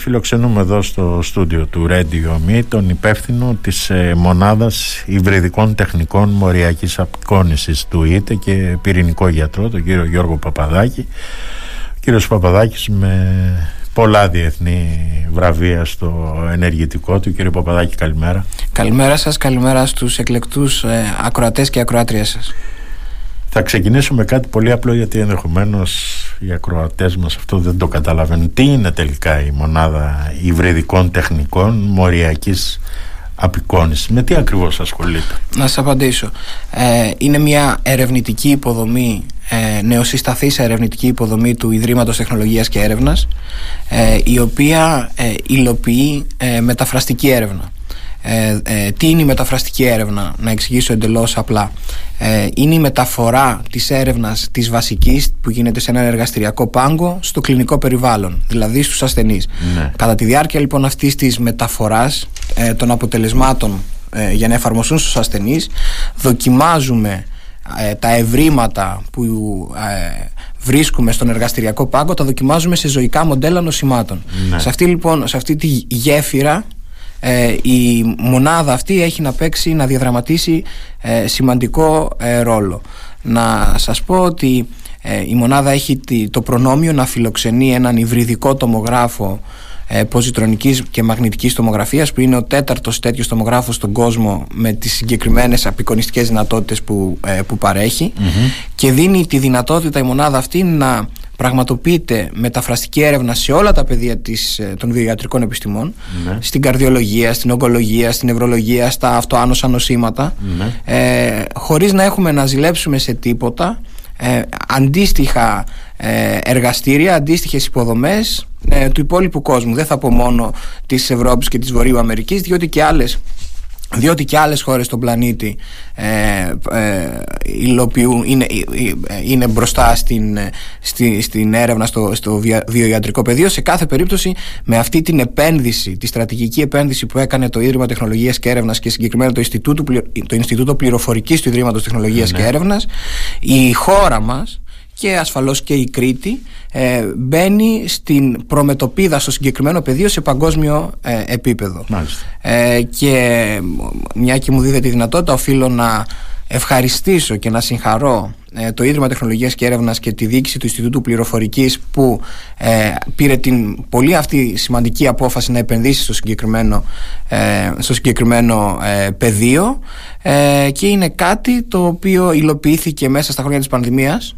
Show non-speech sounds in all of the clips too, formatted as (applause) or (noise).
Φιλοξενούμε εδώ στο στούντιο του Radio Me τον υπεύθυνο της ε, μονάδας υβριδικών τεχνικών μοριακής απεικόνησης του ΙΤΕ και πυρηνικό γιατρό, τον κύριο Γιώργο Παπαδάκη. Ο κύριος Παπαδάκης με πολλά διεθνή βραβεία στο ενεργητικό του. Κύριε Παπαδάκη καλημέρα. Καλημέρα σας, καλημέρα στους εκλεκτούς ε, ακροατές και ακροάτριές σας. Θα ξεκινήσουμε κάτι πολύ απλό γιατί ενδεχομένως οι ακροατές μας αυτό δεν το καταλαβαίνουν. Τι είναι τελικά η μονάδα υβριδικών τεχνικών μοριακής απεικόνησης, με τι ακριβώς ασχολείται; Να σας απαντήσω. Ε, είναι μια ερευνητική υποδομή, ε, νεοσυσταθής ερευνητική υποδομή του Ιδρύματος Τεχνολογίας και Έρευνας ε, η οποία ε, υλοποιεί ε, μεταφραστική έρευνα. Ε, ε, τι είναι η μεταφραστική έρευνα, να εξηγήσω εντελώς απλά. Ε, είναι η μεταφορά της έρευνας της βασικής που γίνεται σε ένα εργαστηριακό πάγκο στο κλινικό περιβάλλον, δηλαδή στους ασθενείς. Ναι. Κατά τη διάρκεια λοιπόν αυτής της μεταφοράς ε, των αποτελεσμάτων ε, για να εφαρμοστούν στους ασθενείς δοκιμάζουμε τα ευρήματα που βρίσκουμε στον εργαστηριακό πάγκο τα δοκιμάζουμε σε ζωικά μοντέλα νοσημάτων. Ναι. Σε αυτή λοιπόν, σε αυτή τη γέφυρα ε, η μονάδα αυτή έχει να παίξει, να διαδραματίσει ε, σημαντικό ε, ρόλο. Να σας πω ότι η μονάδα έχει το προνόμιο να φιλοξενεί έναν υβριδικό τομογράφο ποζιτρονικής και μαγνητικής τομογραφίας που είναι ο τέταρτος τέτοιος τομογράφος στον κόσμο με τις συγκεκριμένες απεικονιστικές δυνατότητες που, που παρεχει και δίνει τη δυνατότητα η μονάδα αυτή να πραγματοποιείται μεταφραστική έρευνα σε όλα τα πεδία της, ε, των βιοιατρικών επιστημών ναι. στην καρδιολογία, στην ογκολογία, στην νευρολογία, στα αυτοάνωσα νοσήματα ναι. ε, χωρίς να έχουμε να ζηλέψουμε σε τίποτα ε, αντίστοιχα ε, εργαστήρια, αντίστοιχες υποδομές ε, του υπόλοιπου κόσμου. Δεν θα πω μόνο της Ευρώπης και της Βορείου Αμερικής διότι και άλλες διότι και άλλες χώρες στον πλανήτη ε, ε, είναι, ε, είναι μπροστά στην, στη, στην έρευνα στο, στο βιοιατρικό πεδίο σε κάθε περίπτωση με αυτή την επένδυση, τη στρατηγική επένδυση που έκανε το Ίδρυμα Τεχνολογίας και Έρευνας και συγκεκριμένα το Ινστιτούτο, το Ινστιτούτο Πληροφορικής του Ιδρύματος Τεχνολογίας ναι. και Έρευνας η χώρα μας και ασφαλώς και η Κρήτη ε, μπαίνει στην προμετωπίδα στο συγκεκριμένο πεδίο σε παγκόσμιο ε, επίπεδο. Ε, και μια και μου δίδεται τη δυνατότητα οφείλω να ευχαριστήσω και να συγχαρώ ε, το Ίδρυμα Τεχνολογίας και Έρευνας και τη διοίκηση του Ινστιτούτου Πληροφορικής που ε, πήρε την πολύ αυτή σημαντική απόφαση να επενδύσει στο συγκεκριμένο, ε, στο συγκεκριμένο πεδίο και είναι κάτι το οποίο υλοποιήθηκε μέσα στα χρόνια της πανδημίας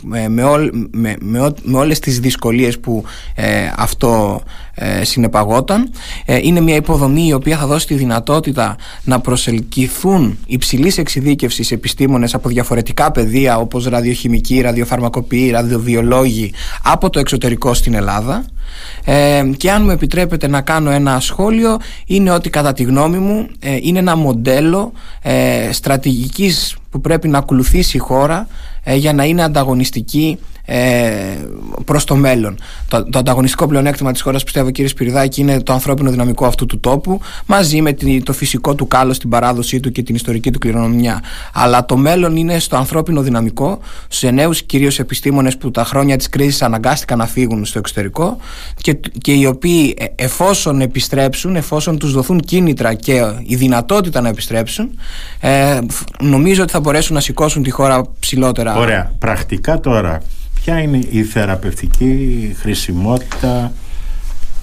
με, με, με, με, όλες τις δυσκολίες που ε, αυτό ε, συνεπαγόταν ε, είναι μια υποδομή η οποία θα δώσει τη δυνατότητα να προσελκυθούν υψηλής εξειδίκευσης επιστήμονες από διαφορετικά πεδία όπως ραδιοχημική, ραδιοφαρμακοποιοί, ραδιοβιολόγοι από το εξωτερικό στην Ελλάδα. Ε, και αν μου επιτρέπετε να κάνω ένα σχόλιο είναι ότι κατά τη γνώμη μου είναι ένα μοντέλο ε, στρατηγικής που πρέπει να ακολουθήσει η χώρα ε, για να είναι ανταγωνιστική ε, προς το μέλλον. Το, το ανταγωνιστικό πλεονέκτημα της χώρας, πιστεύω, κύριε Σπυριδάκη, είναι το ανθρώπινο δυναμικό αυτού του τόπου, μαζί με την, το φυσικό του κάλος, την παράδοσή του και την ιστορική του κληρονομιά. Αλλά το μέλλον είναι στο ανθρώπινο δυναμικό, σε νέους κυρίως επιστήμονες που τα χρόνια της κρίσης αναγκάστηκαν να φύγουν στο εξωτερικό και, και οι οποίοι ε, εφόσον επιστρέψουν, εφόσον τους δοθούν κίνητρα και η δυνατότητα να επιστρέψουν, ε, νομίζω ότι θα μπορέσουν να σηκώσουν τη χώρα ψηλότερα. Ωραία. Πρακτικά τώρα ποια είναι η θεραπευτική χρησιμότητα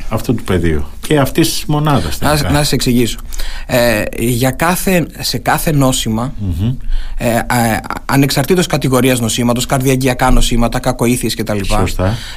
αυτού του πεδίου και αυτής της μονάδας. Να, να σα εξηγήσω. Ε, για κάθε, σε κάθε νόσημα, mm-hmm. ε, ε, ανεξαρτήτως κατηγορίας νοσήματος, καρδιαγγειακά νοσήματα, κακοήθειες κτλ.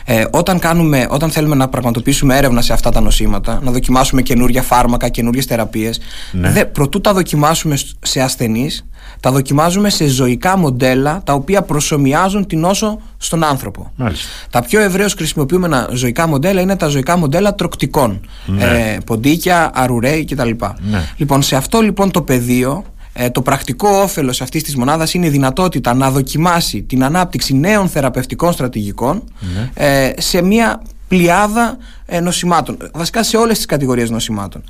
Ε, όταν, κάνουμε, όταν θέλουμε να πραγματοποιήσουμε έρευνα σε αυτά τα νοσήματα, να δοκιμάσουμε καινούργια φάρμακα, καινούργιες θεραπείες, ναι. προτού τα δοκιμάσουμε σε ασθενείς, τα δοκιμάζουμε σε ζωικά μοντέλα τα οποία προσωμιάζουν την νόσο στον άνθρωπο. Μάλιστα. Τα πιο ευρέως χρησιμοποιούμενα ζωικά μοντέλα είναι τα ζωικά μοντέλα τροκτικών. Ναι. Ε, ποντίκια, αρουρέι κτλ. Ναι. Λοιπόν, σε αυτό λοιπόν το πεδίο ε, το πρακτικό όφελος αυτής της μονάδας είναι η δυνατότητα να δοκιμάσει την ανάπτυξη νέων θεραπευτικών στρατηγικών ναι. ε, σε μια πλειάδα ε, νοσημάτων. Βασικά σε όλες τις κατηγορίες νοσημάτων.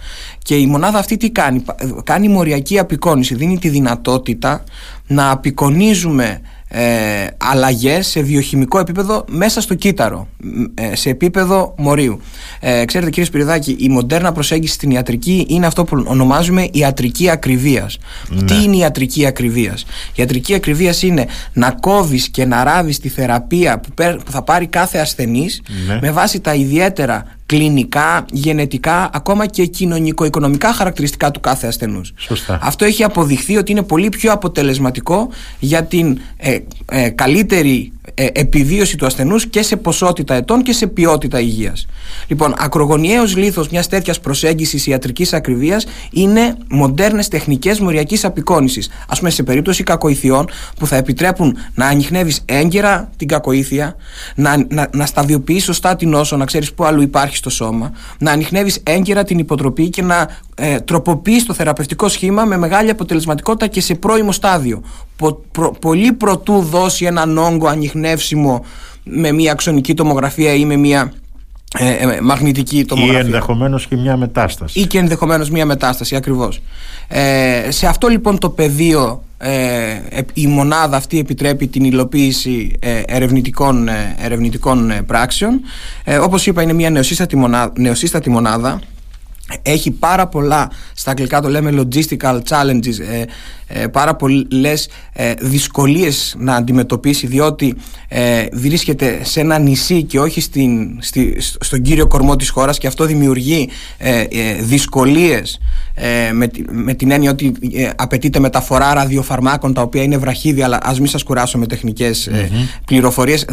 Και η μονάδα αυτή τι κάνει; Κάνει μοριακή απεικόνηση. Δίνει τη δυνατότητα να απεικονίζουμε ε, αλλαγές σε βιοχημικό επίπεδο μέσα στο κύτταρο, ε, σε επίπεδο μορίου. Ε, ξέρετε κύριε Σπυριδάκη, η μοντέρνα προσέγγιση στην ιατρική είναι αυτό που ονομάζουμε ιατρική ακριβίας. Ναι. Τι είναι η ιατρική ακριβίας; Η ιατρική ακριβίας είναι να κόβεις και να ράβεις τη θεραπεία που θα πάρει κάθε ασθενής ναι. με βάση τα ιδιαίτερα κλινικά, γενετικά, ακόμα και κοινωνικο-οικονομικά χαρακτηριστικά του κάθε ασθενούς. Αυτό έχει αποδειχθεί ότι είναι πολύ πιο αποτελεσματικό για την ε, ε, καλύτερη ε, επιβίωση του ασθενούς και σε ποσότητα ετών και σε ποιότητα υγείας. Λοιπόν, ακρογωνιαίος λίθος μιας τέτοιας προσέγγισης ιατρικής ακριβίας είναι μοντέρνες τεχνικές μοριακής απεικόνησης. Ας πούμε σε περίπτωση κακοηθειών που θα επιτρέπουν να ανοιχνεύεις έγκαιρα την κακοήθεια, να, να, να σταδιοποιείς σωστά την όσο, να ξέρεις πού αλλού υπάρχει στο σώμα, να ανοιχνεύεις έγκαιρα την υποτροπή και να ε, τροποποιείς το θεραπευτικό σχήμα με μεγάλη αποτελεσματικότητα και σε πρώιμο στάδιο. πολύ προτού δώσει έναν όγκο ανοιχνεύσιμο με μια αξονική τομογραφία ή με μια ε, ε, μαγνητική τομογραφία. Ή ενδεχομένως και μια μετάσταση. Ή και ενδεχομένως μια μετάσταση, ακριβώς. Ε, σε αυτό λοιπόν το πεδίο ε, η μονάδα αυτή επιτρέπει την υλοποίηση ε, ερευνητικών, ε, ερευνητικών πράξεων. Ε, όπως είπα είναι μια νεοσύστατη μονάδα, νεοσύστατη μονάδα έχει πάρα πολλά, στα αγγλικά το λέμε logistical challenges, ε, ε, πάρα πολλές ε, δυσκολίες να αντιμετωπίσει διότι ε, βρίσκεται σε ένα νησί και όχι στην, στη, στον κύριο κορμό της χώρας και αυτό δημιουργεί ε, δυσκολίες με, με την έννοια ότι απαιτείται μεταφορά ραδιοφαρμάκων τα οποία είναι βραχίδια αλλά ας μην σας κουράσω με τεχνικές πληροφορίες.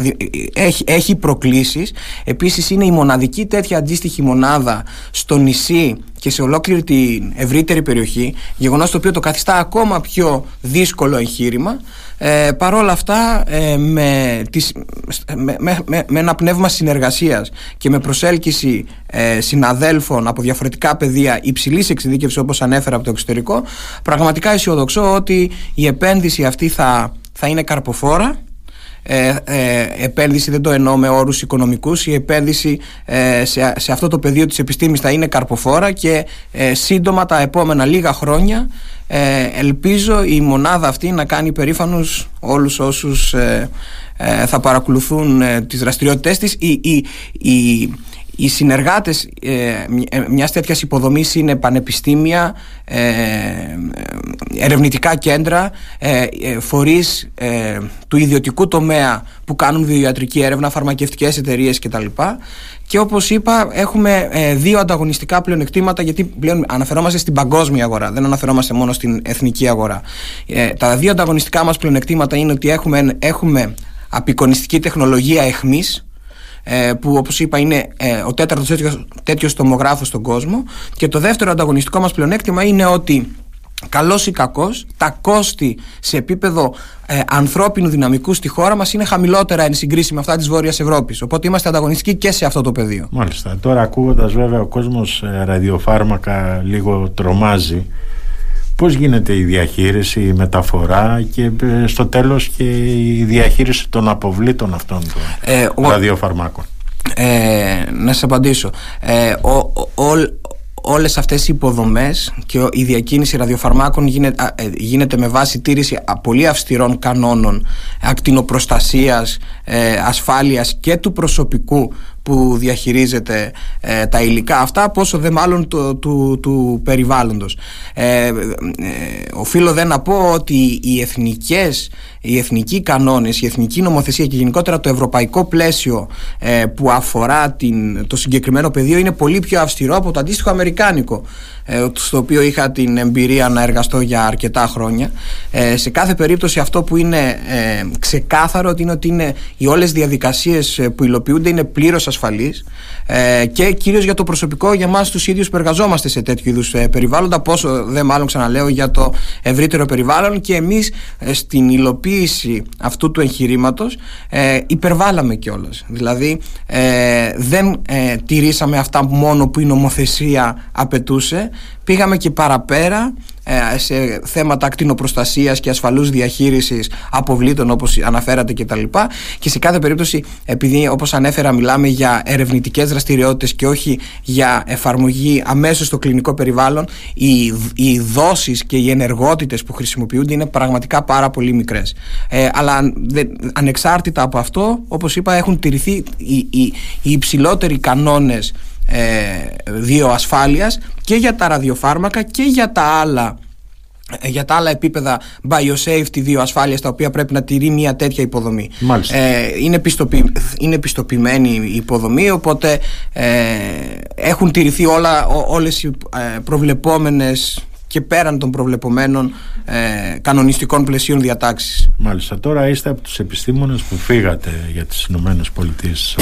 Έχει, έχει προκλήσεις. Επίσης είναι η μοναδική τέτοια αντίστοιχη μονάδα στο νησί και σε ολόκληρη την ευρύτερη περιοχή, γεγονός το οποίο το καθιστά ακόμα πιο δύσκολο εγχείρημα. Ε, παρόλα αυτά, ε, με, τις, με, με, με, ένα πνεύμα συνεργασίας και με προσέλκυση ε, συναδέλφων από διαφορετικά πεδία υψηλής εξειδίκευσης όπως ανέφερα από το εξωτερικό, πραγματικά αισιοδοξώ ότι η επένδυση αυτή θα, θα είναι καρποφόρα ε, ε, επένδυση δεν το εννοώ με όρους οικονομικούς. Η επένδυση ε, σε, σε αυτό το πεδίο της επιστήμης θα είναι καρποφόρα και ε, σύντομα τα επόμενα λίγα χρόνια ε, ελπίζω η μονάδα αυτή να κάνει περήφανους όλους όσους θα παρακολουθούν τις δραστηριότητες της. Η, η, η, οι συνεργάτες ε, μιας τέτοιας υποδομής είναι πανεπιστήμια, ε, ερευνητικά κέντρα, ε, ε φορείς ε, του ιδιωτικού τομέα που κάνουν βιοιατρική έρευνα, φαρμακευτικές εταιρείες κτλ. Και όπως είπα έχουμε δύο ανταγωνιστικά πλεονεκτήματα γιατί πλέον αναφερόμαστε στην παγκόσμια αγορά, δεν αναφερόμαστε μόνο στην εθνική αγορά. τα δύο ανταγωνιστικά μας πλεονεκτήματα είναι ότι έχουμε, έχουμε απεικονιστική τεχνολογία εχμής ε, που όπως είπα είναι ε, ο τέταρτος τέτοιος, τέτοιος τομογράφος στον κόσμο και το δεύτερο ανταγωνιστικό μας πλεονέκτημα είναι ότι καλός ή κακός, τα κόστη σε επίπεδο ε, ανθρώπινου δυναμικού στη χώρα μας είναι χαμηλότερα εν συγκρίση με αυτά της Βόρειας Ευρώπης. Οπότε είμαστε ανταγωνιστικοί και σε αυτό το πεδίο. Μάλιστα. Τώρα ακούγοντας βέβαια ο κόσμος ραδιοφάρμακα λίγο τρομάζει Πώς γίνεται η διαχείριση, η μεταφορά και ε, στο τέλος και η διαχείριση των αποβλήτων αυτών των ε, ραδιοφαρμάκων; Ε, να σας απαντήσω. Ε, ο, ο, όλες αυτές οι υποδομές και η διακίνηση ραδιοφαρμάκων γίνεται, ε, γίνεται με βάση τήρηση πολύ αυστηρών κανόνων ακτινοπροστασίας, ασφάλειας και του προσωπικού που διαχειρίζεται ε, τα υλικά αυτά πόσο δε μάλλον του, του, του περιβάλλοντος ε, ε, οφείλω δεν να πω ότι οι εθνικές οι εθνικοί κανόνες, η εθνική νομοθεσία και γενικότερα το ευρωπαϊκό πλαίσιο ε, που αφορά την, το συγκεκριμένο πεδίο είναι πολύ πιο αυστηρό από το αντίστοιχο αμερικάνικο ε, στο οποίο είχα την εμπειρία να εργαστώ για αρκετά χρόνια. Ε, σε κάθε περίπτωση αυτό που είναι ε, ξεκάθαρο είναι ότι είναι οι όλες διαδικασίες που υλοποιούνται είναι πλήρως ασφαλείς ε, και κυρίως για το προσωπικό για μας τους ίδιους που εργαζόμαστε σε τέτοιου είδους ε, περιβάλλοντα πόσο δεν μάλλον ξαναλέω για το ευρύτερο περιβάλλον και εμείς ε, στην υλοποίηση αυτού του εγχειρήματος ε, υπερβάλαμε κιόλας. δηλαδή δεν τηρήσαμε αυτά μόνο που η νομοθεσία απαιτούσε πήγαμε και παραπέρα ε, σε θέματα ακτινοπροστασίας και ασφαλούς διαχείρισης αποβλήτων όπως αναφέρατε και τα λοιπά. Και σε κάθε περίπτωση επειδή όπως ανέφερα μιλάμε για ερευνητικές δραστηριότητες και όχι για εφαρμογή αμέσως στο κλινικό περιβάλλον οι, οι δόσεις και οι ενεργότητες που χρησιμοποιούνται είναι πραγματικά πάρα πολύ μικρές. Ε, αλλά ανεξάρτητα από αυτό όπως είπα έχουν τηρηθεί οι, οι, οι υψηλότεροι κανόνες ε, βιοασφάλειας και για τα ραδιοφάρμακα και για τα άλλα ε, για τα άλλα επίπεδα biosafety βιοασφάλειας τα οποία πρέπει να τηρεί μια τέτοια υποδομή. Ε, είναι, πιστοποιη, είναι πιστοποιημένη η υποδομή οπότε ε, έχουν τηρηθεί όλα, ό, όλες οι ε, προβλεπόμενες και πέραν των προβλεπομένων ε, κανονιστικών πλαισίων διατάξεις. Μάλιστα. Τώρα είστε από τους επιστήμονες που φύγατε για τις Ηνωμένες Πολιτείες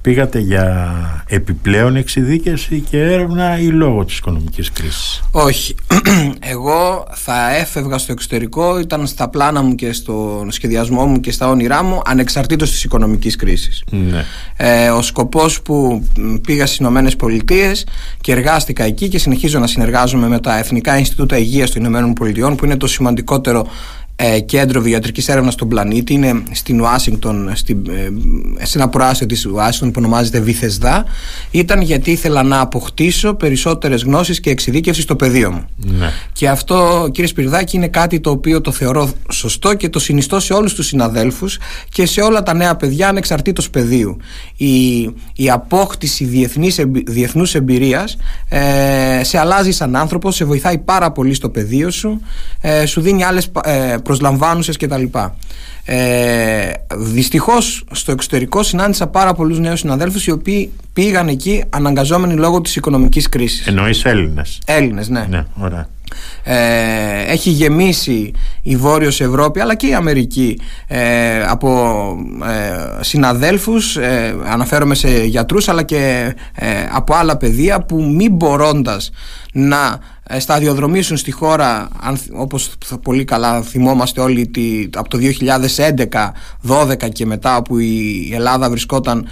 πήγατε για επιπλέον εξειδίκευση και έρευνα ή λόγω της οικονομικής κρίσης; Όχι (clears throat) εγώ θα έφευγα στο εξωτερικό ήταν στα πλάνα μου και στο σχεδιασμό μου και στα όνειρά μου ανεξαρτήτως της οικονομικής κρίσης ναι. ε, ο σκοπός που πήγα στις Ηνωμένες Πολιτείες και εργάστηκα εκεί και συνεχίζω να συνεργάζομαι με τα Εθνικά Ινστιτούτα Υγείας των Ηνωμένων Πολιτειών που είναι το σημαντικότερο ε, κέντρο βιατρικής έρευνας στον πλανήτη. Είναι στην Ουάσιγκτον στην, ε, σε ένα προάστιο της Ουάσιγκτον που ονομάζεται Βυθεσδά ήταν γιατί ήθελα να αποκτήσω περισσότερες γνώσεις και εξειδίκευση στο πεδίο μου. Ναι. και αυτό κύριε Σπυρδάκη είναι κάτι το οποίο το θεωρώ σωστό και το συνιστώ σε όλους τους συναδέλφους και σε όλα τα νέα παιδιά ανεξαρτήτως πεδίου. Η, η απόκτηση διεθνής, διεθνούς εμπειρίας ε, σε αλλάζει σαν άνθρωπο σε βοηθάει πάρα πολύ στο πεδίο σου ε, σου δίνει άλλες ε, προσλαμβάνουσες κτλ. Ε, Δυστυχώς στο εξωτερικό συνάντησα πάρα πολλούς νέους συναδέλφους οι οποίοι πήγαν εκεί αναγκαζόμενοι λόγω της οικονομικής κρίσης. Εννοείς Έλληνες. Έλληνες, ναι. ναι ωραία. Ε, έχει γεμίσει η Βόρειος Ευρώπη αλλά και η Αμερική ε, από ε, συναδέλφους ε, αναφέρομαι σε γιατρούς αλλά και ε, από άλλα παιδεία που μη μπορώντας να σταδιοδρομήσουν στη χώρα όπως πολύ καλά θυμόμαστε όλοι από το 2011-12 και μετά που η Ελλάδα βρισκόταν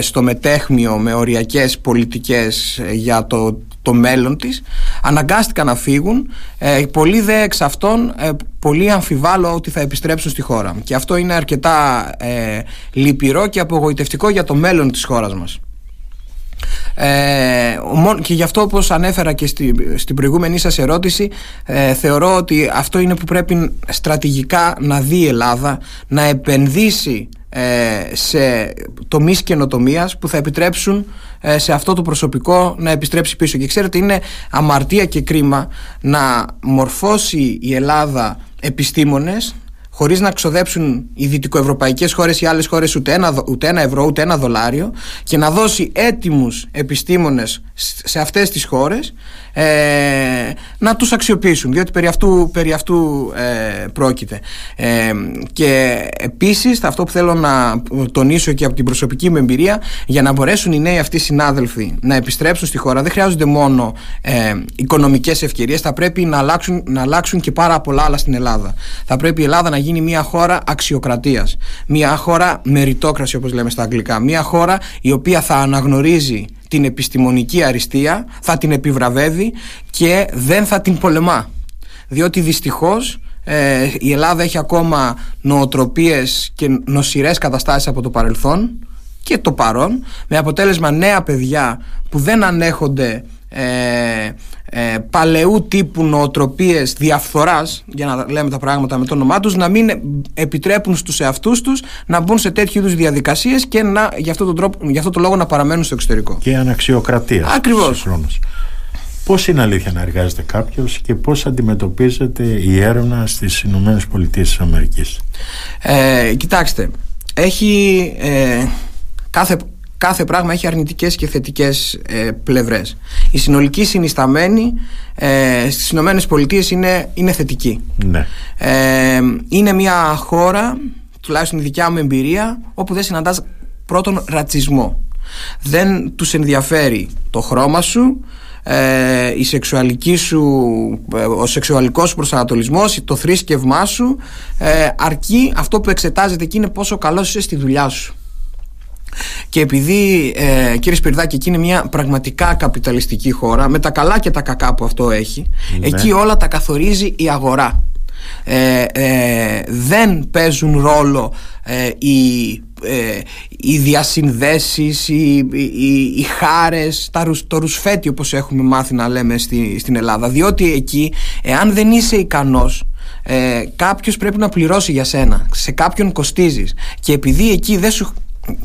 στο μετέχμιο με οριακές πολιτικές για το το μέλλον της. Αναγκάστηκαν να φύγουν. Ε, πολλοί δε εξ αυτών ε, πολύ αμφιβάλλω ότι θα επιστρέψουν στη χώρα και αυτό είναι αρκετά ε, λυπηρό και απογοητευτικό για το μέλλον της χώρας μας. Ε, και γι' αυτό όπως ανέφερα και στη, στην προηγούμενη σας ερώτηση ε, θεωρώ ότι αυτό είναι που πρέπει στρατηγικά να δει η Ελλάδα να επενδύσει ε, σε τομείς καινοτομίας που θα επιτρέψουν ε, σε αυτό το προσωπικό να επιστρέψει πίσω. Και ξέρετε, είναι αμαρτία και κρίμα να μορφώσει η Ελλάδα επιστήμονες χωρίς να ξοδέψουν οι δυτικοευρωπαϊκές χώρες ή άλλες χώρες ούτε ένα, ούτε ένα ευρώ ούτε ένα δολάριο και να δώσει έτοιμους επιστήμονες σε αυτές τις χώρες ε, να τους αξιοποιήσουν διότι περί αυτού, περί αυτού ε, πρόκειται. Ε, και επίσης αυτό που θέλω να τονίσω και από την προσωπική μου εμπειρία για να μπορέσουν οι νέοι αυτοί συνάδελφοι να επιστρέψουν στη χώρα δεν χρειάζονται μόνο ε, οικονομικές ευκαιρίες θα πρέπει να αλλάξουν, να αλλάξουν και πάρα πολλά άλλα στην Ελλάδα. Θα πρέπει η Ελλάδα να γίνει μια χώρα αξιοκρατίας μια χώρα μεριτόκραση όπως λέμε στα αγγλικά μια χώρα η οποία θα αναγνωρίζει την επιστημονική αριστεία, θα την επιβραβεύει και δεν θα την πολεμά. Διότι δυστυχώς ε, η Ελλάδα έχει ακόμα νοοτροπίες και νοσηρές καταστάσεις από το παρελθόν και το παρόν με αποτέλεσμα νέα παιδιά που δεν ανέχονται ε, ε, παλαιού τύπου νοοτροπίες διαφθοράς για να λέμε τα πράγματα με το όνομά τους να μην επιτρέπουν στους εαυτούς τους να μπουν σε τέτοιου είδους διαδικασίες και να, για, αυτό τον τρόπο, για αυτό το λόγο να παραμένουν στο εξωτερικό. Και αναξιοκρατίας ακριβώς. Πώς είναι αλήθεια να εργάζεται κάποιος και πώς αντιμετωπίζεται η έρευνα στις Ηνωμένες Πολιτείες της Αμερικής; Ε, Κοιτάξτε, έχει ε, κάθε κάθε πράγμα έχει αρνητικές και θετικές ε, πλευρές. Η συνολική συνισταμένη ε, στις Ηνωμένες Πολιτείες είναι, είναι θετική. Ναι. Ε, είναι μια χώρα, τουλάχιστον η δικιά μου εμπειρία, όπου δεν συναντάς πρώτον ρατσισμό. Δεν τους ενδιαφέρει το χρώμα σου, ε, η σεξουαλική σου, ε, ο σεξουαλικός σου προσανατολισμός, το θρήσκευμά σου, ε, αρκεί αυτό που εξετάζεται εκεί είναι πόσο καλός είσαι στη δουλειά σου. Και επειδή ε, κύριε Σπυρδάκη εκεί είναι μια πραγματικά καπιταλιστική χώρα με τα καλά και τα κακά που αυτό έχει ναι. εκεί όλα τα καθορίζει η αγορά. Ε, ε, δεν παίζουν ρόλο ε, οι, ε, οι διασυνδέσεις, οι, οι, οι χάρες, τα, το ρουσφέτι όπως έχουμε μάθει να λέμε στη, στην Ελλάδα. Διότι εκεί εάν δεν είσαι ικανός ε, κάποιος πρέπει να πληρώσει για σένα. Σε κάποιον κοστίζεις. Και επειδή εκεί δεν σου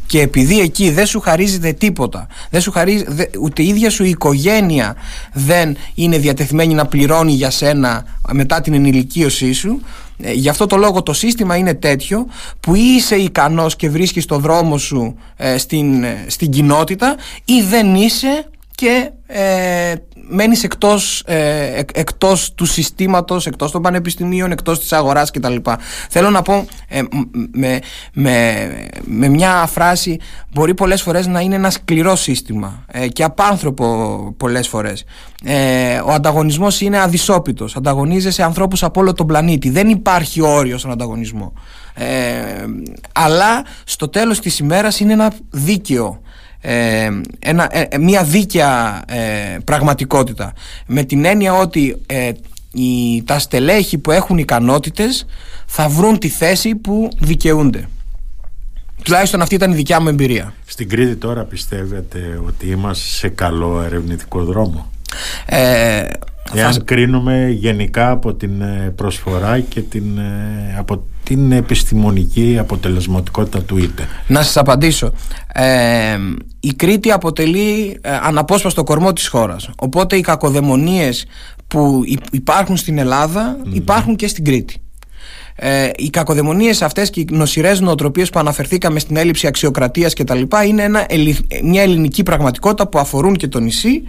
και επειδή εκεί δεν σου χαρίζεται τίποτα, δεν σου χαρίζει, ούτε η ίδια σου η οικογένεια δεν είναι διατεθειμένη να πληρώνει για σένα μετά την ενηλικίωσή σου, ε, γι' αυτό το λόγο το σύστημα είναι τέτοιο που είσαι ικανός και βρίσκεις το δρόμο σου ε, στην, ε, στην κοινότητα ή δεν είσαι και ε, μένεις εκτός, ε, εκτός του συστήματος, εκτός των πανεπιστημίων, εκτός της αγοράς κτλ. Θέλω να πω ε, με, με, με μια φράση μπορεί πολλές φορές να είναι ένα σκληρό σύστημα ε, και απάνθρωπο πολλές φορές. Ε, ο ανταγωνισμός είναι αδυσόπιτος, ανταγωνίζεσαι ανθρώπους από όλο τον πλανήτη, δεν υπάρχει όριο στον ανταγωνισμό. Ε, αλλά στο τέλος της ημέρας είναι ένα δίκαιο ε, ένα, ε, μια δίκαια ε, πραγματικότητα. Με την έννοια ότι ε, οι, τα στελέχη που έχουν ικανότητες θα βρουν τη θέση που δικαιούνται. Τουλάχιστον αυτή ήταν η δικιά μου εμπειρία. Στην Κρήτη τώρα πιστεύετε ότι είμαστε σε καλό ερευνητικό δρόμο; Ε, Εάν θα... κρίνουμε γενικά από την προσφορά και την, από την επιστημονική αποτελεσματικότητα του ΙΤΕ. Να σας απαντήσω. Ε, η Κρήτη αποτελεί ε, αναπόσπαστο κορμό της χώρας. Οπότε οι κακοδαιμονίες που υπάρχουν στην ελλαδα υπάρχουν και στην Κρήτη. Ε, οι κακοδαιμονίες αυτές και οι νοσηρές νοοτροπίες που αναφερθήκαμε στην έλλειψη αξιοκρατίας και τα λοιπά είναι ένα, μια ελληνική πραγματικότητα που αφορούν και το νησί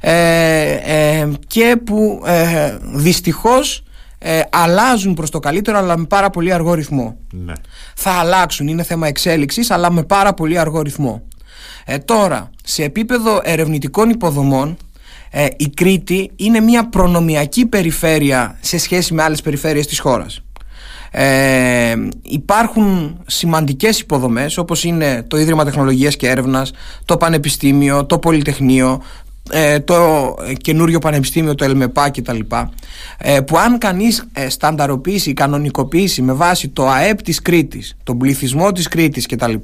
ε, ε και που ε, δυστυχώς ε, αλλάζουν προς το καλύτερο αλλά με πάρα πολύ αργό ρυθμό. Ναι. Θα αλλάξουν, είναι θέμα εξέλιξης αλλά με πάρα πολύ αργό ρυθμό. Ε, τώρα, σε επίπεδο ερευνητικών υποδομών ε, η Κρήτη είναι μια προνομιακή περιφέρεια σε σχέση με άλλες περιφέρειες της χώρας. Ε, υπάρχουν σημαντικές υποδομές όπως είναι το Ίδρυμα Τεχνολογίας και Έρευνας, το Πανεπιστήμιο, το Πολυτεχνείο, ε, το καινούριο πανεπιστήμιο, το ΕΛΜΕΠΑ κτλ. Ε, που αν κανείς ε, στανταροποιήσει, κανονικοποιήσει με βάση το ΑΕΠ της Κρήτης, τον πληθυσμό της Κρήτης κτλ.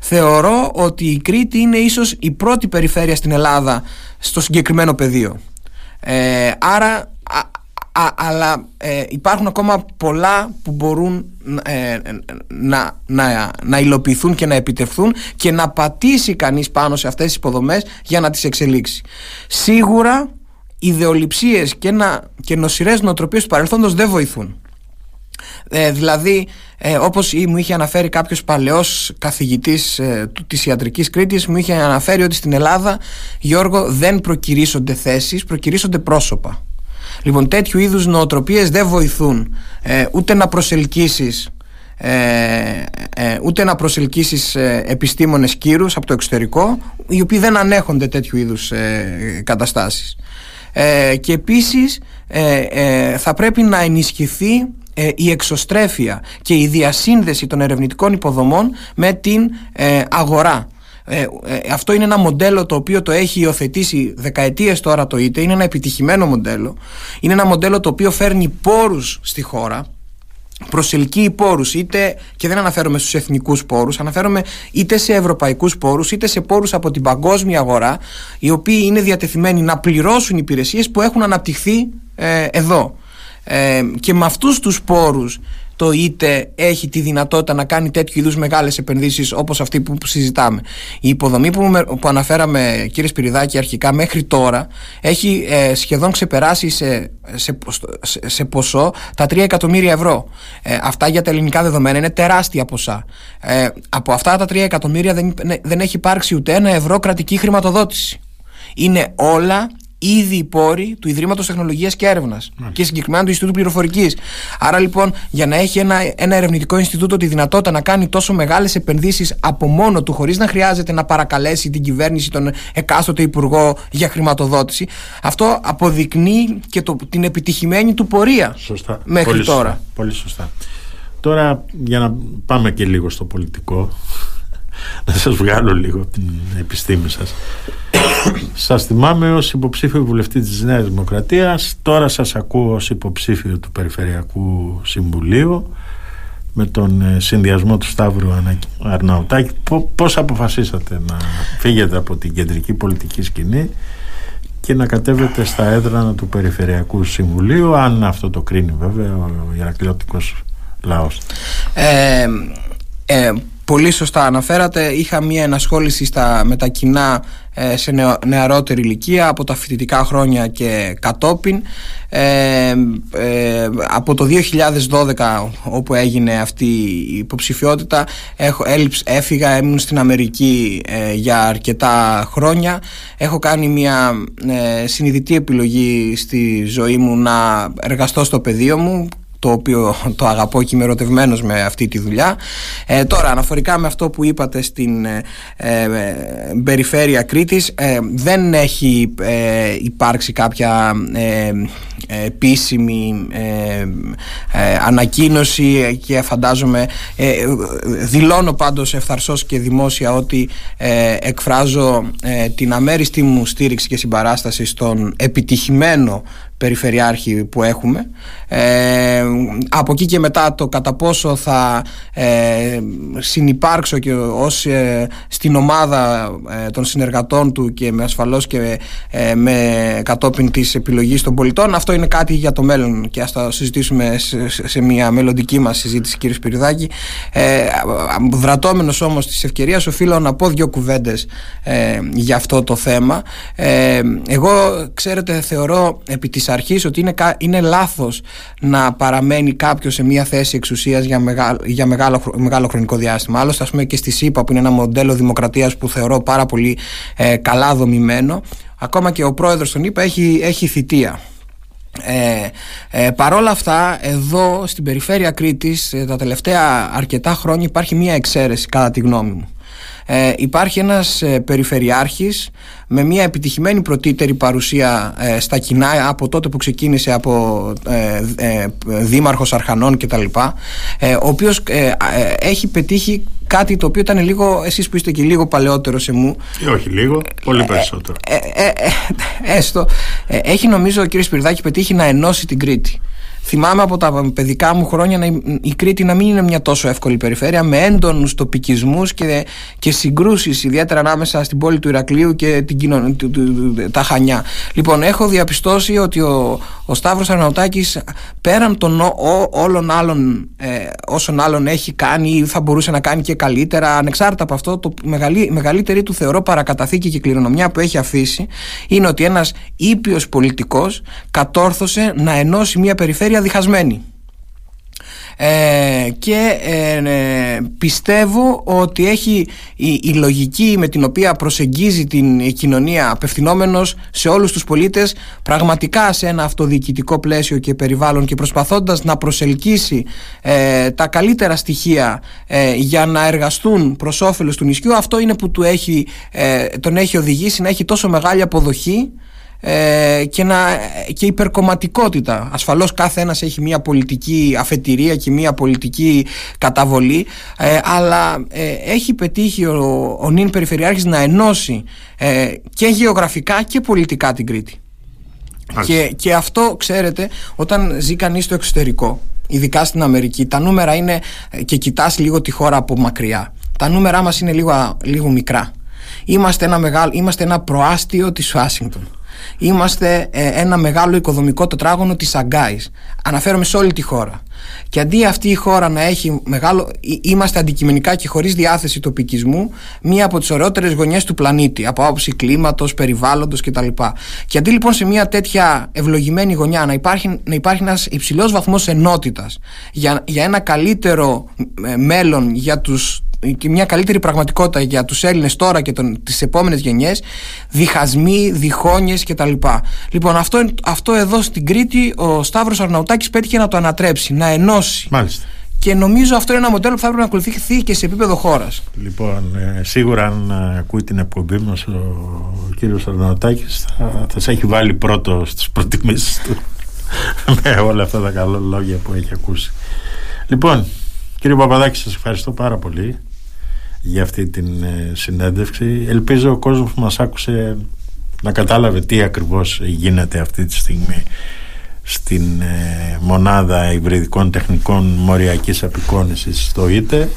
Θεωρώ ότι η Κρήτη είναι ίσως η πρώτη περιφέρεια στην Ελλάδα στο συγκεκριμένο πεδίο. Ε, άρα αλλά ε, υπάρχουν ακόμα πολλά που μπορούν ε, να, να, να υλοποιηθούν και να επιτευχθούν και να πατήσει κανείς πάνω σε αυτές τις υποδομές για να τις εξελίξει. Σίγουρα ιδεολειψίες και, να, και νοσηρές νοοτροπίες του παρελθόντος δεν βοηθούν. Ε, δηλαδή ε, όπως μου είχε αναφέρει κάποιος παλαιός καθηγητής ε, της ιατρικής Κρήτης μου είχε αναφέρει ότι στην Ελλάδα Γιώργο δεν προκυρήσονται θέσεις προκυρήσονται πρόσωπα Λοιπόν, τέτοιου είδους νοοτροπίες δεν βοηθούν ε, ούτε να προσελκύσεις ε, ε, ούτε να προσελκύσεις ε, επιστήμονες κύρους από το εξωτερικό οι οποίοι δεν ανέχονται τέτοιου είδους ε, καταστάσεις. Και επίσης θα πρέπει να ενισχυθεί η εξωστρέφεια και η διασύνδεση των ερευνητικών υποδομών με την αγορά ε, ε, αυτό είναι ένα μοντέλο το οποίο το έχει υιοθετήσει δεκαετίες τώρα το ΙΤΕ είναι ένα επιτυχημένο μοντέλο. Είναι ένα μοντέλο το οποίο φέρνει πόρους στη χώρα προσελκύει πόρους είτε και δεν αναφέρομαι στους εθνικούς πόρους αναφέρομαι είτε σε ευρωπαϊκούς πόρους είτε σε πόρους από την παγκόσμια αγορά οι οποίοι είναι διατεθειμένοι να πληρώσουν υπηρεσίες που έχουν αναπτυχθεί ε, εδώ. Ε, και με αυτούς τους πόρους το είτε έχει τη δυνατότητα να κάνει τέτοιου είδους μεγάλες επενδύσεις όπως αυτή που συζητάμε. Η υποδομή που, που αναφέραμε, κύριε Σπυριδάκη, αρχικά μέχρι τώρα έχει ε, σχεδόν ξεπεράσει σε, σε, σε, ποσό τα 3 εκατομμύρια ευρώ. Ε, αυτά για τα ελληνικά δεδομένα είναι τεράστια ποσά. Ε, από αυτά τα 3 εκατομμύρια δεν, δεν έχει υπάρξει ούτε ένα ευρώ κρατική χρηματοδότηση. Είναι όλα ήδη οι πόροι του Ιδρύματος Τεχνολογίας και Έρευνας και συγκεκριμένα του Ινστιτούτου Πληροφορικής. Άρα λοιπόν, για να έχει ένα, ένα ερευνητικό Ινστιτούτο τη δυνατότητα να κάνει τόσο μεγάλες επενδύσεις από μόνο του, χωρίς να χρειάζεται να παρακαλέσει την κυβέρνηση, τον εκάστοτε υπουργό για χρηματοδότηση, αυτό αποδεικνύει και το, την επιτυχημένη του πορεία σωστά. μέχρι Πολύ τώρα. Σωστά. Πολύ σωστά. Τώρα, για να πάμε και λίγο στο πολιτικό. Να σας βγάλω λίγο την επιστήμη σας. σας θυμάμαι ως υποψήφιο βουλευτή της Νέας Δημοκρατίας, τώρα σας ακούω ως υποψήφιο του Περιφερειακού Συμβουλίου με τον ε, συνδυασμό του Σταύρου Αρναουτάκη. Πώς αποφασίσατε να φύγετε από την κεντρική πολιτική σκηνή και να κατέβετε στα έδρανα του Περιφερειακού Συμβουλίου αν αυτό το κρίνει βέβαια ο Ηρακλειώτικος λαός; Ε, ε, πολύ σωστά αναφέρατε. Είχα μία ενασχόληση στα, με τα κοινά ε, σε νεαρότερη ηλικία από τα φοιτητικά χρόνια και κατόπιν. Ε, ε, από το 2012 όπου έγινε αυτή η υποψηφιότητα έχω, έφυγα, έμεινε στην Αμερική για αρκετά χρόνια. Έχω κάνει μια συνειδητή επιλογή στη ζωή μου να εργαστώ στο πεδίο μου το οποίο το αγαπώ και είμαι ερωτευμένος με αυτή τη δουλειά. Ε, τώρα, αναφορικά με αυτό που είπατε στην ε, ε περιφέρεια Κρήτης, ε, δεν έχει ε, υπάρξει κάποια επίσημη ανακοίνωση και φαντάζομαι δηλώνω πάντως ευθαρσός και δημόσια ότι εκφράζω την αμέριστη μου στήριξη και συμπαράσταση στον επιτυχημένο περιφερειάρχη που έχουμε. Ε, από εκεί και μετά το κατά πόσο θα ε, συνυπάρξω και ως ε, στην ομάδα ε, των συνεργατών του και με ασφαλώς και ε, με κατόπιν της επιλογής των πολιτών αυτό είναι κάτι για το μέλλον. Και ας το συζητήσουμε σε, μια μελλοντική μας συζήτηση κύριε Σπυριδάκη. Ε, δρατώμενος όμως της ευκαιρίας οφείλω να πω δύο κουβέντες για αυτό το θέμα. Εγώ ξέρετε θεωρώ επί της αρχής ότι είναι, είναι λάθος να παραμένει κάποιος σε μια θέση εξουσίας για, μεγάλο, για μεγάλο, μεγάλο χρονικό διάστημα. Άλλωστε, ας πούμε και στη ΣΥΠΑ που είναι ένα μοντέλο δημοκρατίας που θεωρώ πάρα πολύ ε, καλά δομημένο, ακόμα και ο πρόεδρος των ΗΠΑ έχει, έχει θητεία. Ε, ε, παρόλα αυτά εδώ στην περιφέρεια Κρήτης ε, τα τελευταία αρκετά χρόνια υπάρχει μια εξαίρεση κατά τη γνώμη μου ε, υπάρχει ένας ε, περιφερειάρχης με μια επιτυχημένη πρωτήτερη παρουσία ε, στα κοινά από τότε που ξεκίνησε από ε, ε, δήμαρχος Αρχανών κτλ. Ε, ο οποίος έχει πετύχει κάτι το οποίο ήταν λίγο, εσείς που είστε και λίγο παλαιότερο σε μου. Όχι λίγο, πολύ περισσότερο. έστω έχει νομίζω ο κύριος Σπυρδάκη πετύχει να ενώσει την Κρήτη Θυμάμαι από τα παιδικά μου χρόνια να, η Κρήτη να μην είναι μια τόσο εύκολη περιφέρεια με έντονους τοπικισμούς και, και συγκρούσεις ιδιαίτερα ανάμεσα στην πόλη του Ηρακλείου και την κοινωνία, τα Χανιά. Λοιπόν, έχω διαπιστώσει ότι ο, ο Σταύρος Αρναουτάκης πέραν των ό, όλων άλλων ε, όσων άλλων έχει κάνει ή θα μπορούσε να κάνει και καλύτερα ανεξάρτητα από αυτό το μεγαλύ, μεγαλύτερη του θεωρώ παρακαταθήκη και κληρονομιά που έχει αφήσει είναι ότι ένας ήπιος πολιτικός κατόρθωσε να ενώσει μια περιφέρεια διχασμένη. Ε, και ε, ε, πιστεύω ότι έχει η, λογική με την οποία προσεγγίζει την κοινωνία απευθυνόμενος σε όλους τους πολίτες πραγματικά σε ένα αυτοδιοικητικό πλαίσιο και περιβάλλον και προσπαθώντας να προσελκύσει τα καλύτερα στοιχεία για να εργαστούν προς όφελος του νησιού αυτό είναι που του έχει, τον έχει οδηγήσει να έχει τόσο μεγάλη αποδοχή ε, και, να, και υπερκομματικότητα. Ασφαλώς κάθε ένας έχει μια πολιτική αφετηρία και μια πολιτική καταβολή ε, αλλά ε, έχει πετύχει ο, ο νυν Περιφερειάρχης να ενώσει ε, και γεωγραφικά και πολιτικά την Κρήτη. Και, και αυτό ξέρετε όταν ζει κανείς στο εξωτερικό ειδικά στην Αμερική τα νούμερα είναι και κοιτάς λίγο τη χώρα από μακριά τα νούμερά μας είναι λίγο, λίγο μικρά Είμαστε ένα, μεγάλο, είμαστε ένα προάστιο της Ουάσιγκτον Είμαστε ε, ένα μεγάλο οικοδομικό τετράγωνο της Αγκάης. Αναφέρομαι σε όλη τη χώρα. Και αντί αυτή η χώρα να έχει μεγάλο. είμαστε αντικειμενικά και χωρίς διάθεση τοπικισμού, μία από τις ωραιότερες γωνιές του πλανήτη, από άποψη κλίματος, περιβάλλοντος κτλ. Και αντί λοιπόν σε μία τέτοια ευλογημένη γωνιά να υπάρχει, να υπάρχει ένας υψηλός βαθμός ενότητας για, για ένα καλύτερο ε, μέλλον για τους και μια καλύτερη πραγματικότητα για τους Έλληνες τώρα και τον, τις επόμενες γενιές διχασμοί, διχόνιες κτλ. Λοιπόν αυτό, αυτό εδώ στην Κρήτη ο Σταύρος Αρναουτάκης πέτυχε να το ανατρέψει, να ενώσει Μάλιστα. Και νομίζω αυτό είναι ένα μοντέλο που θα έπρεπε να ακολουθηθεί και σε επίπεδο χώρας. Λοιπόν, ε, σίγουρα αν ε, ακούει την εκπομπή μας ο, ο κύριος Αρναουτάκης θα, θα σε έχει βάλει πρώτο στις προτιμήσεις του με (laughs) όλα αυτά τα καλά λόγια που έχει ακούσει. Λοιπόν, κύριε Παπαδάκη, σας ευχαριστώ πάρα πολύ για αυτή την ε, συνέντευξη. Ελπίζω ο κόσμος που μας άκουσε να κατάλαβε τι ακριβώς γίνεται αυτή τη στιγμή στην ε, μονάδα υβριδικών τεχνικών μοριακής απεικόνησης στο ΙΤΕ.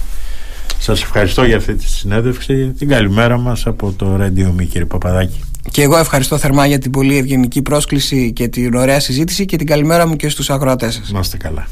Σας ευχαριστώ για αυτή τη συνέντευξη. Την καλημέρα μας από το Radio Me κύριε Παπαδάκη. Και εγώ ευχαριστώ θερμά για την πολύ ευγενική πρόσκληση και την ωραία συζήτηση και την καλημέρα μου και στους ακροατές σας. Να είστε καλά.